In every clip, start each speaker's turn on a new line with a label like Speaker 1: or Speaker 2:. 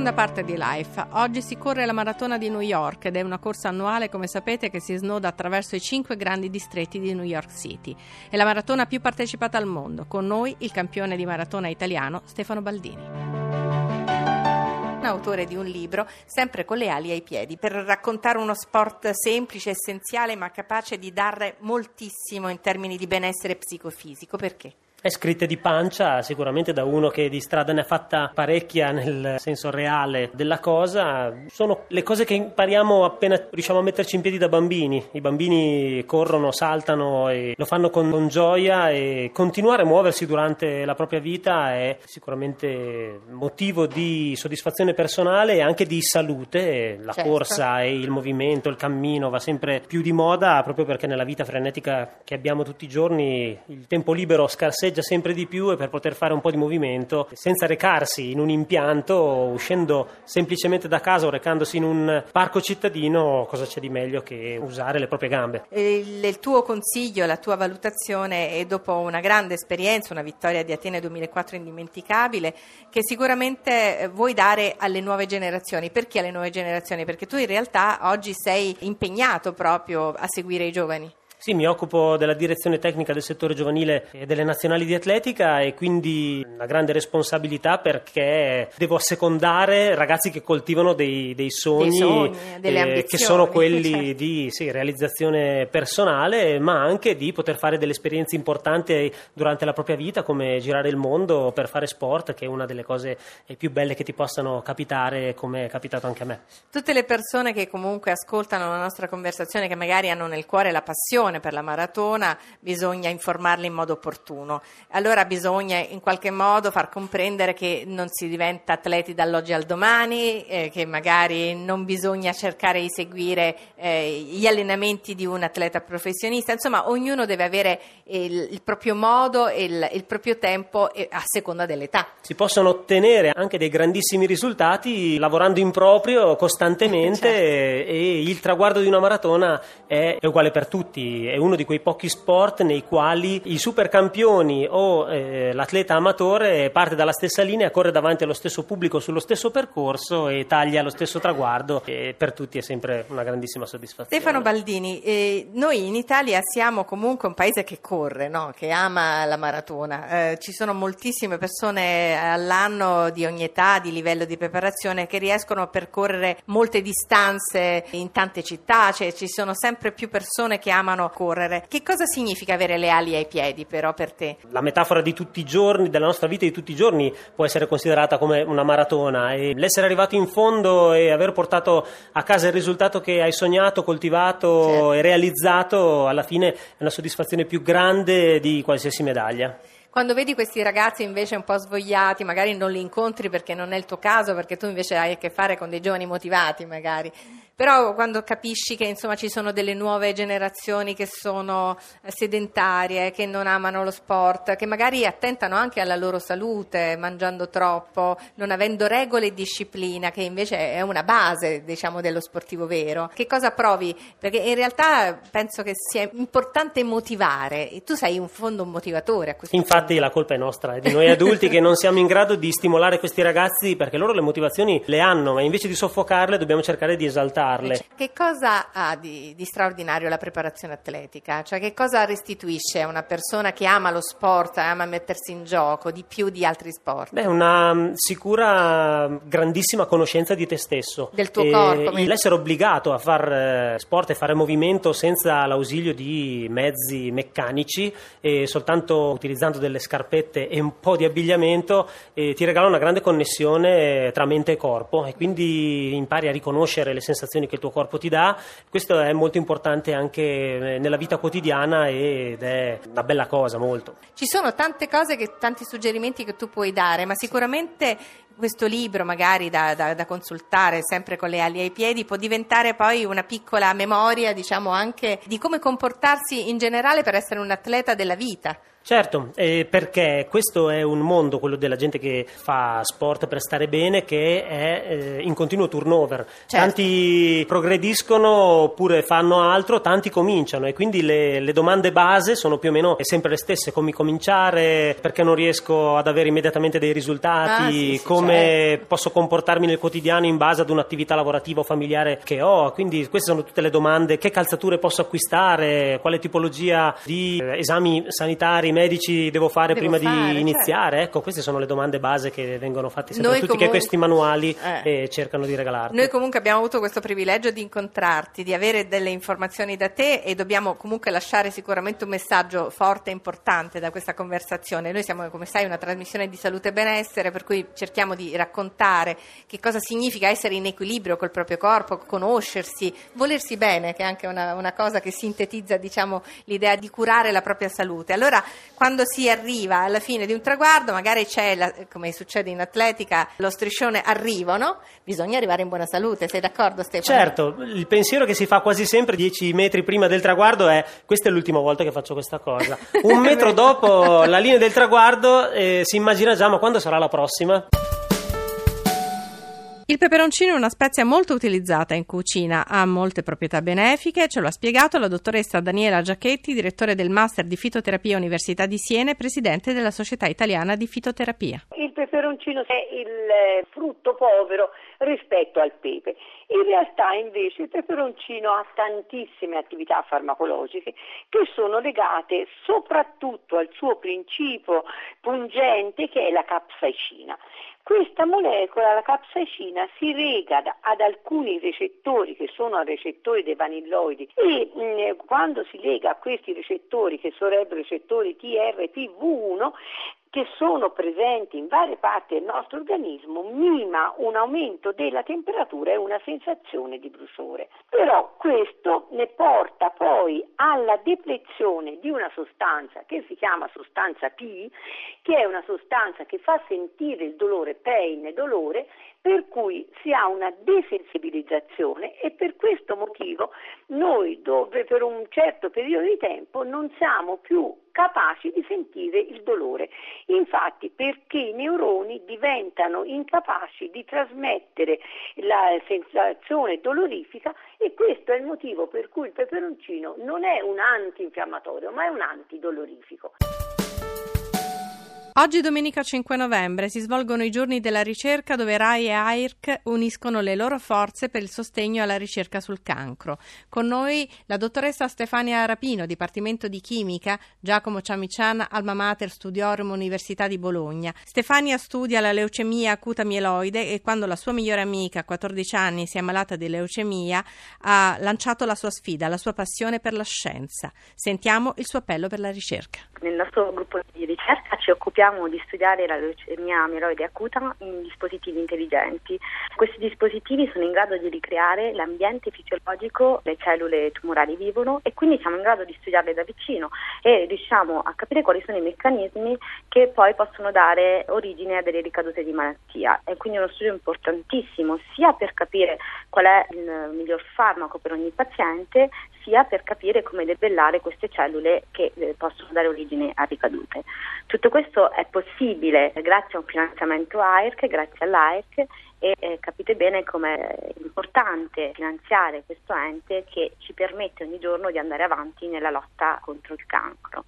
Speaker 1: Seconda parte di Life. Oggi si corre la maratona di New York ed è una corsa annuale, come sapete, che si snoda attraverso i cinque grandi distretti di New York City. È la maratona più partecipata al mondo. Con noi il campione di maratona italiano Stefano Baldini autore di un libro, sempre con le ali ai piedi, per raccontare uno sport semplice, essenziale, ma capace di dare moltissimo in termini di benessere psicofisico. Perché?
Speaker 2: È scritta di pancia, sicuramente da uno che di strada ne ha fatta parecchia nel senso reale della cosa. Sono le cose che impariamo appena riusciamo a metterci in piedi da bambini. I bambini corrono, saltano e lo fanno con, con gioia e continuare a muoversi durante la propria vita è sicuramente motivo di soddisfazione personale e anche di salute. La certo. corsa e il movimento, il cammino va sempre più di moda proprio perché nella vita frenetica che abbiamo tutti i giorni il tempo libero scarseggia galleggia sempre di più e per poter fare un po' di movimento senza recarsi in un impianto, uscendo semplicemente da casa o recandosi in un parco cittadino, cosa c'è di meglio che usare le proprie gambe?
Speaker 1: Il, il tuo consiglio, la tua valutazione è dopo una grande esperienza, una vittoria di Atene 2004 indimenticabile, che sicuramente eh, vuoi dare alle nuove generazioni. Perché alle nuove generazioni? Perché tu in realtà oggi sei impegnato proprio a seguire i giovani.
Speaker 2: Sì, mi occupo della direzione tecnica del settore giovanile e delle nazionali di atletica e quindi una grande responsabilità perché devo assecondare ragazzi che coltivano dei, dei sogni, dei
Speaker 1: sogni eh,
Speaker 2: che sono quelli certo. di sì, realizzazione personale, ma anche di poter fare delle esperienze importanti durante la propria vita, come girare il mondo per fare sport, che è una delle cose più belle che ti possano capitare, come è capitato anche a me.
Speaker 1: Tutte le persone che comunque ascoltano la nostra conversazione, che magari hanno nel cuore la passione, iscrizione per la maratona bisogna informarli in modo opportuno. Allora bisogna in qualche modo far comprendere che non si diventa atleti dall'oggi al domani, eh, che magari non bisogna cercare di seguire eh, gli allenamenti di un atleta professionista, insomma ognuno deve avere il, il proprio modo e il, il, proprio tempo a seconda dell'età.
Speaker 2: Si possono ottenere anche dei grandissimi risultati lavorando in proprio costantemente certo. e il traguardo di una maratona è uguale per tutti è uno di quei pochi sport nei quali i supercampioni o eh, l'atleta amatore parte dalla stessa linea, corre davanti allo stesso pubblico sullo stesso percorso e taglia lo stesso traguardo e per tutti è sempre una grandissima soddisfazione.
Speaker 1: Stefano Baldini, eh, noi in Italia siamo comunque un paese che corre, no? che ama la maratona, eh, ci sono moltissime persone all'anno di ogni età, di livello di preparazione che riescono a percorrere molte distanze in tante città, cioè ci sono sempre più persone che amano correre. Che cosa significa avere le ali ai piedi però per te?
Speaker 2: La metafora di tutti i giorni, della nostra vita di tutti i giorni può essere considerata come una maratona e l'essere arrivato in fondo e aver portato a casa il risultato che hai sognato, coltivato certo. e realizzato alla fine è una soddisfazione più grande di qualsiasi medaglia.
Speaker 1: Quando vedi questi ragazzi invece un po' svogliati, magari non li incontri perché non è il tuo caso, perché tu invece hai a che fare con dei giovani motivati magari, però quando capisci che insomma ci sono delle nuove generazioni che sono eh, sedentarie, che non amano lo sport, che magari attentano anche alla loro salute, mangiando troppo, non avendo regole e disciplina, che invece è una base, diciamo, dello sportivo vero. Che cosa provi? Perché in realtà penso che sia importante motivare e tu sei in fondo un motivatore a questo
Speaker 2: Infatti
Speaker 1: punto.
Speaker 2: la colpa è nostra, è di noi adulti che non siamo in grado di stimolare questi ragazzi perché loro le motivazioni le hanno, ma invece di soffocarle dobbiamo cercare di esaltarle farle.
Speaker 1: Che cosa ha di, di, straordinario la preparazione atletica? Cioè che cosa restituisce a una persona che ama lo sport, ama mettersi in gioco di più di altri sport?
Speaker 2: Beh, una mm, sicura grandissima conoscenza di te stesso.
Speaker 1: Del tuo e corpo.
Speaker 2: L'essere obbligato a fare sport e fare movimento senza l'ausilio di mezzi meccanici e soltanto utilizzando delle scarpette e un po' di abbigliamento eh, ti regala una grande connessione tra mente e corpo e quindi impari a riconoscere le sensazioni sensazioni che il tuo corpo ti dà. Questo è molto importante anche eh, nella vita quotidiana ed è una bella cosa, molto.
Speaker 1: Ci sono tante cose, che, tanti suggerimenti che tu puoi dare, ma sicuramente questo libro magari da, da, da, consultare sempre con le ali ai piedi può diventare poi una piccola memoria diciamo anche di come comportarsi in generale per essere un atleta della vita
Speaker 2: Certo, eh, perché questo è un mondo, quello della gente che fa sport per stare bene, che è eh, in continuo turnover. Certo. Tanti progrediscono oppure fanno altro, tanti cominciano e quindi le, le, domande base sono più o meno sempre le stesse, come cominciare, perché non riesco ad avere immediatamente dei risultati,
Speaker 1: ah, sì, sì,
Speaker 2: come come eh. posso comportarmi nel quotidiano in base ad un'attività lavorativa o familiare che ho. Quindi queste sono tutte le domande. Che calzature posso acquistare? Quale tipologia di eh, esami sanitari, medici devo fare devo prima fare, di certo. iniziare? Certo. Ecco, queste sono le domande base che vengono fatte sempre tutti comunque, che questi manuali eh. cercano di regalarti.
Speaker 1: Noi comunque abbiamo avuto questo privilegio di incontrarti, di avere delle informazioni da te e dobbiamo comunque lasciare sicuramente un messaggio forte e importante da questa conversazione. Noi siamo, come sai, una trasmissione di salute e benessere, per cui cerchiamo di raccontare che cosa significa essere in equilibrio col proprio corpo, conoscersi, volersi bene, che è anche una, una cosa che sintetizza diciamo, l'idea di curare la propria salute. Allora, quando si arriva alla fine di un traguardo, magari c'è, la, come succede in atletica, lo striscione arrivo, no? Bisogna arrivare in buona salute, sei d'accordo Stefano?
Speaker 2: Certo, il pensiero che si fa quasi sempre dieci metri prima del traguardo è questa è l'ultima volta che faccio questa cosa. Un metro dopo la linea del traguardo eh, si immagina già ma quando sarà la prossima?
Speaker 1: Il peperoncino è una spezia molto utilizzata in cucina, ha molte proprietà benefiche, ce lo ha spiegato la dottoressa Daniela Giacchetti, direttore del Master di Fitoterapia Università di Siena e presidente della Società Italiana di Fitoterapia.
Speaker 3: Il peperoncino è il eh, frutto povero rispetto al pepe. In realtà invece il peperoncino ha tantissime attività farmacologiche che sono legate soprattutto al suo principio pungente che è la capsaicina. Questa molecola, la capsaicina, si lega ad alcuni recettori che sono recettori dei vanilloidi e mh, mm, quando si lega a questi recettori che sarebbero recettori TRPV1 che sono presenti in varie parti del nostro organismo mima un aumento della temperatura e una sensazione di bruciore. Però questo ne porta poi alla deplezione di una sostanza che si chiama sostanza P, che è una sostanza che fa sentire il dolore, pain, dolore, per cui si ha una desensibilizzazione e per questo motivo noi dove per un certo periodo di tempo non siamo più capaci di sentire il dolore. Infatti perché i neuroni diventano incapaci di trasmettere la sensazione dolorifica e questo è il motivo per cui il peperoncino non è un antinfiammatorio ma è un antidolorifico.
Speaker 1: Oggi domenica 5 novembre si svolgono i giorni della ricerca dove RAI e AIRC uniscono le loro forze per il sostegno alla ricerca sul cancro. Con noi la dottoressa Stefania Rapino, Dipartimento di Chimica, Giacomo Ciamician, Alma Mater Studiorum Università di Bologna. Stefania studia la leucemia acuta mieloide e quando la sua migliore amica a 14 anni si è ammalata di leucemia ha lanciato la sua sfida, la sua passione per la scienza. Sentiamo il suo appello per la ricerca.
Speaker 4: Nel nostro gruppo di ricerca ci occupiamo di studiare la leucemia mieloide acuta in dispositivi intelligenti. Questi dispositivi sono in grado di ricreare l'ambiente fisiologico le cellule tumorali vivono e quindi siamo in grado di studiarle da vicino e riusciamo a capire quali sono i meccanismi che poi possono dare origine a delle ricadute di malattia. È quindi uno studio importantissimo sia per capire qual è il miglior farmaco per ogni paziente, sia per capire come debellare queste cellule che eh, possono dare origine a ricadute. Tutto questo è possibile grazie a un finanziamento AIRC, grazie all'AIRC e eh, capite bene com'è importante finanziare questo ente che ci permette ogni giorno di andare avanti nella lotta contro il cancro.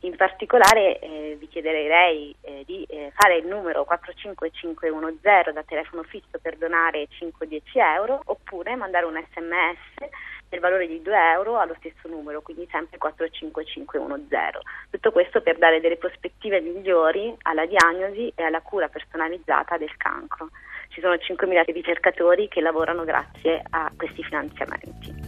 Speaker 4: In particolare eh, vi chiederei eh, di eh, fare il numero 45510 da telefono fisso per donare 5-10 euro oppure mandare un sms del valore di 2 euro allo stesso numero, quindi sempre 45510. Tutto questo per dare delle prospettive migliori alla diagnosi e alla cura personalizzata del cancro. Ci sono 5.000 ricercatori che lavorano grazie a questi finanziamenti.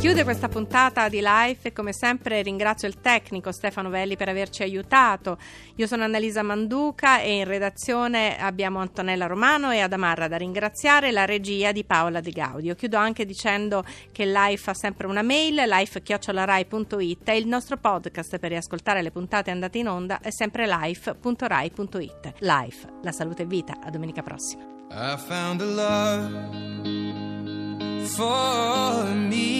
Speaker 1: Chiude questa puntata di Life e come sempre ringrazio il tecnico Stefano Velli per averci aiutato. Io sono Annalisa Manduca e in redazione abbiamo Antonella Romano e Adamarra da ringraziare la regia di Paola De Gaudio. Chiudo anche dicendo che Life ha sempre una mail, life.rai.it e il nostro podcast per riascoltare le puntate andate in onda è sempre life.rai.it. Life, la salute e vita. A domenica prossima. I found a love. for me.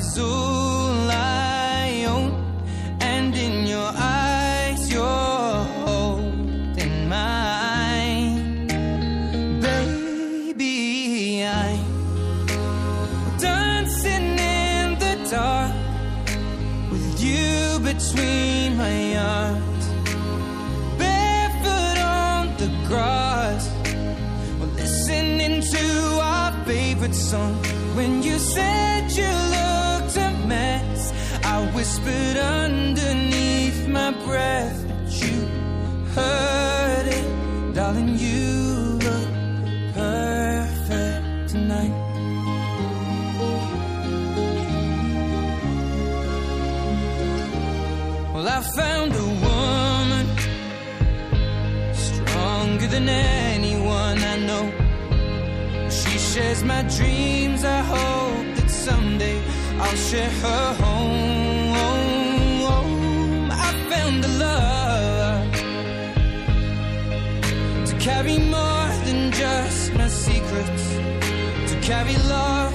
Speaker 5: is all I own, and in your eyes, you're holding mine. Baby, I'm dancing in the dark with you between my arms, barefoot on the grass. We're listening to our favorite song. When you said you a mess, I whispered underneath my breath, but you heard it, darling. You look perfect tonight. Well, I found a woman stronger than anyone I know. She shares my dreams. I hope that someday I'll share her home. I found a love to carry more than just my secrets, to carry love,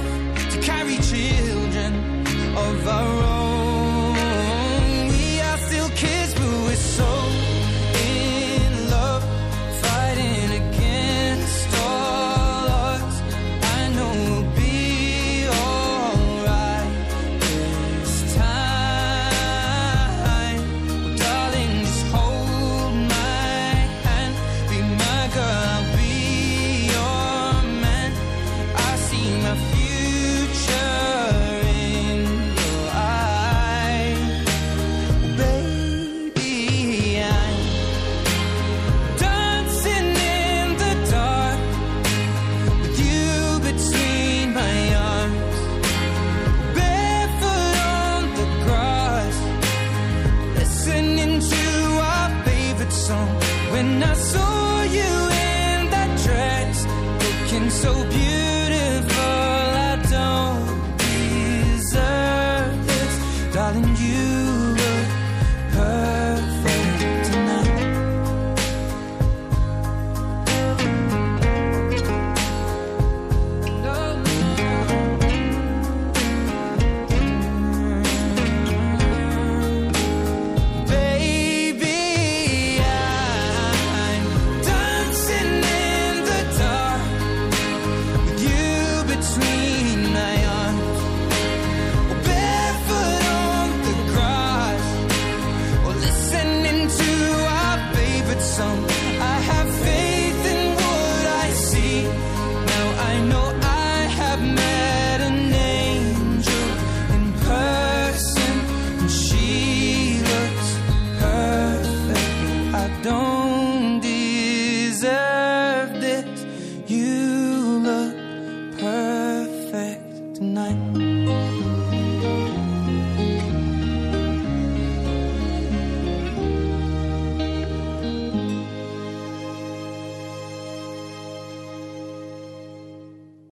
Speaker 5: to carry children of our so